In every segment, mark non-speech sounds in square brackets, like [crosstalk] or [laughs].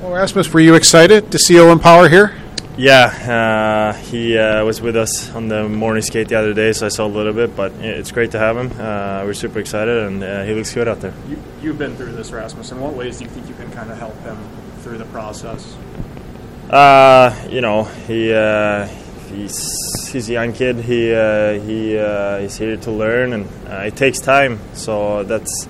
Well, Rasmus, were you excited to see Owen Power here? Yeah, uh, he uh, was with us on the morning skate the other day, so I saw a little bit, but it's great to have him. Uh, we're super excited, and uh, he looks good out there. You, you've been through this, Rasmus. In what ways do you think you can kind of help him through the process? Uh, you know, he uh, he's he's a young kid. He he he's here to learn, and it takes time. So that's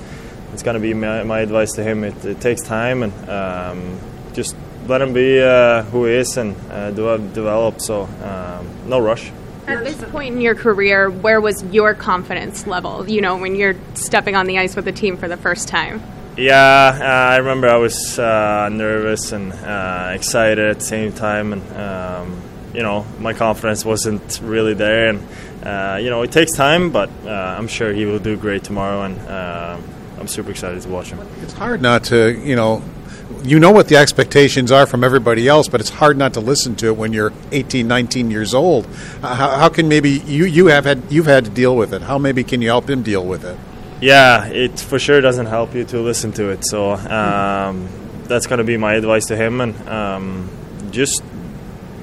it's gonna be my, my advice to him. It, it takes time, and um, just let him be uh, who he is and uh, develop. So um, no rush. At this point in your career, where was your confidence level? You know, when you're stepping on the ice with the team for the first time. Yeah, uh, I remember I was uh, nervous and uh, excited at the same time, and um, you know my confidence wasn't really there. And uh, you know it takes time, but I'm sure he will do great tomorrow, and I'm super excited to watch him. It's hard not to, you know, you know what the expectations are from everybody else, but it's hard not to listen to it when you're 18, 19 years old. Uh, how, how, can maybe you you have had you've had to deal with it? How maybe can you help him deal with it? Yeah, it for sure doesn't help you to listen to it. So um, that's going to be my advice to him, and um, just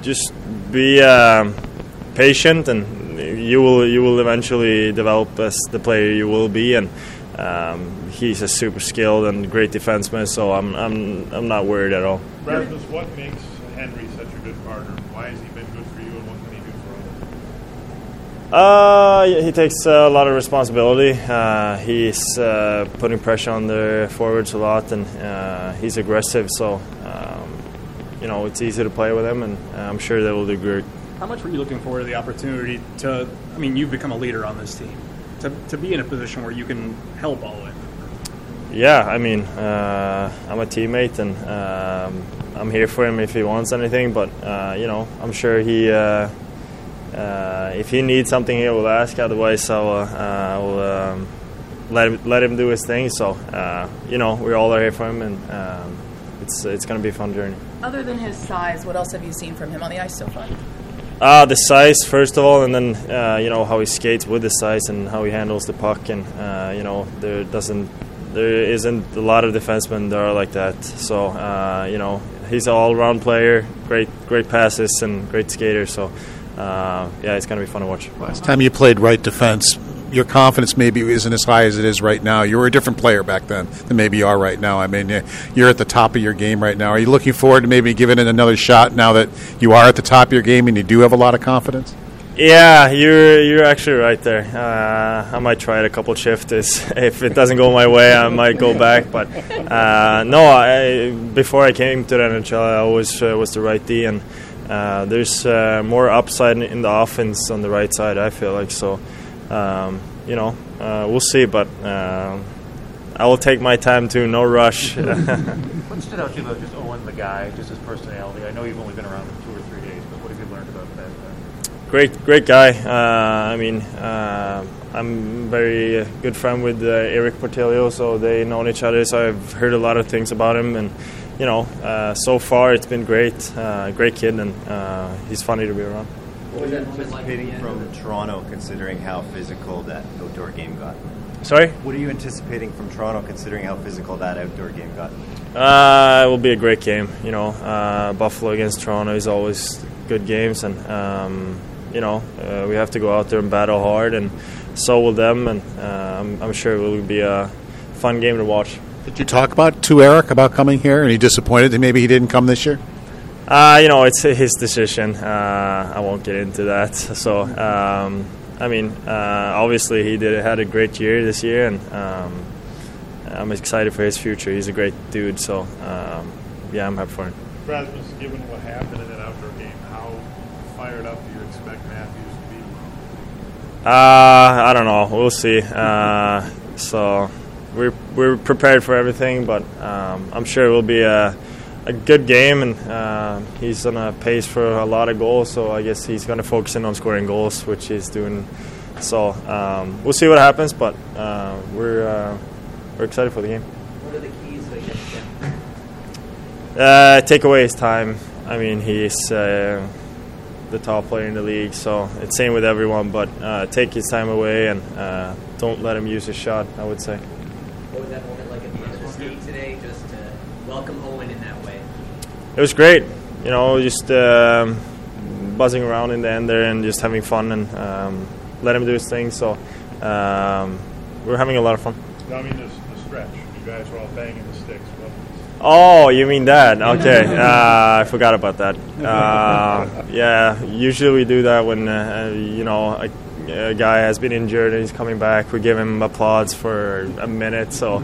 just be um, patient, and you will you will eventually develop as the player you will be, and. Um, he's a super skilled and great defenseman, so I'm I'm I'm not worried at all. Rasmus, what makes Henry such a good partner? Why has he been good for you, and what can he do for others? Uh, he takes a lot of responsibility. Uh, he's uh, putting pressure on the forwards a lot, and uh, he's aggressive. So, um, you know, it's easy to play with him, and I'm sure they will do great. How much were you looking forward to the opportunity to? I mean, you've become a leader on this team. To, to be in a position where you can help Owen yeah, I mean, uh, I'm a teammate and um, I'm here for him if he wants anything. But uh, you know, I'm sure he, uh, uh if he needs something, he will ask. Otherwise, I will, uh, I will um, let him let him do his thing. So uh, you know, we all are here for him, and um, it's it's going to be a fun journey. Other than his size, what else have you seen from him on the ice so far? Uh, the size, first of all, and then uh, you know how he skates with the size and how he handles the puck, and uh, you know there doesn't there isn't a lot of defensemen that are like that. So uh, you know, he's an all-round player, great great passes and great skater. So uh, yeah, it's gonna be fun to watch. Last time you played right defense, your confidence maybe isn't as high as it is right now. You were a different player back then than maybe you are right now. I mean, you're at the top of your game right now. Are you looking forward to maybe giving it another shot now that you are at the top of your game and you do have a lot of confidence? Yeah, you're you're actually right there. Uh, I might try it a couple shifts. [laughs] If it doesn't go my way, I might go back. But uh, no, I, before I came to the NHL, I always uh, was the right D, and uh, there's uh, more upside in the offense on the right side. I feel like so. Um, you know, uh, we'll see, but I will take my time too. No rush. [laughs] what stood out to you about just Owen, the guy, just his personality? I know you've only been around two or three days, but what have you learned about that? great, great guy. Uh, I mean, uh, I'm very good friend with uh, Erik Portillo, so they know each other. So I've heard a lot of things about him, and you know, uh, so far it's been great. Uh, great kid, and uh, he's funny to be around. What was you anticipating from Toronto, considering how physical that outdoor game got? Sorry? What are you anticipating from Toronto, considering how physical that outdoor game got? Uh, it will be a great game. You know, uh, Buffalo against Toronto is always good games, and um, you know uh, we have to go out there and battle hard, and so will them. And uh, I'm, I'm sure it will be a fun game to watch. Did you talk about to Eric about coming here? And he disappointed that maybe he didn't come this year. Uh, you know, it's his decision. Uh, I won't get into that. So, um, I mean, uh, obviously he did had a great year this year, and um, I'm excited for his future. He's a great dude. So, um, yeah, I'm happy for him. Rasmus, given what happened in that outdoor game, how fired up do you expect Matthews to be? Uh, I don't know. We'll see. Uh, so we're we're prepared for everything, but um, I'm sure it will be a a good game, and uh, he's on a pace for a lot of goals. So I guess he's going to focus in on scoring goals, which he's doing. So um, we'll see what happens, but uh, we're uh, we're excited for the game. What are the keys to Uh, take away his time. I mean, he's uh, the top player in the league, so it's same with everyone. But uh, take his time away and uh, don't let him use his shot. I would say. What was that moment like at the end of the skate today, just to welcome Owen in that? It was great. You know, just um, buzzing around in the end there and just having fun and um, let him do his thing. So um, we're having a lot of fun. No, I mean the, the stretch. You guys were all banging the sticks. What, Oh, you mean that? [laughs] Okay, uh, I forgot about that. [laughs] Uh, yeah, usually we do that when uh, you know a, a guy has been injured and he's coming back. We give him applause for a minute, so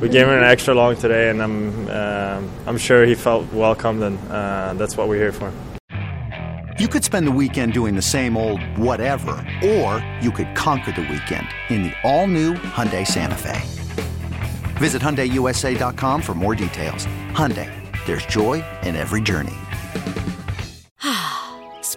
we gave him an extra long today, and I'm um I'm sure he felt welcomed, and uh, that's what we're here for. You could spend the weekend doing the same old whatever, or you could conquer the weekend in the all-new Hyundai Santa Fe. Visit HyundaiUSA.com for more details. Hyundai, there's joy in every journey.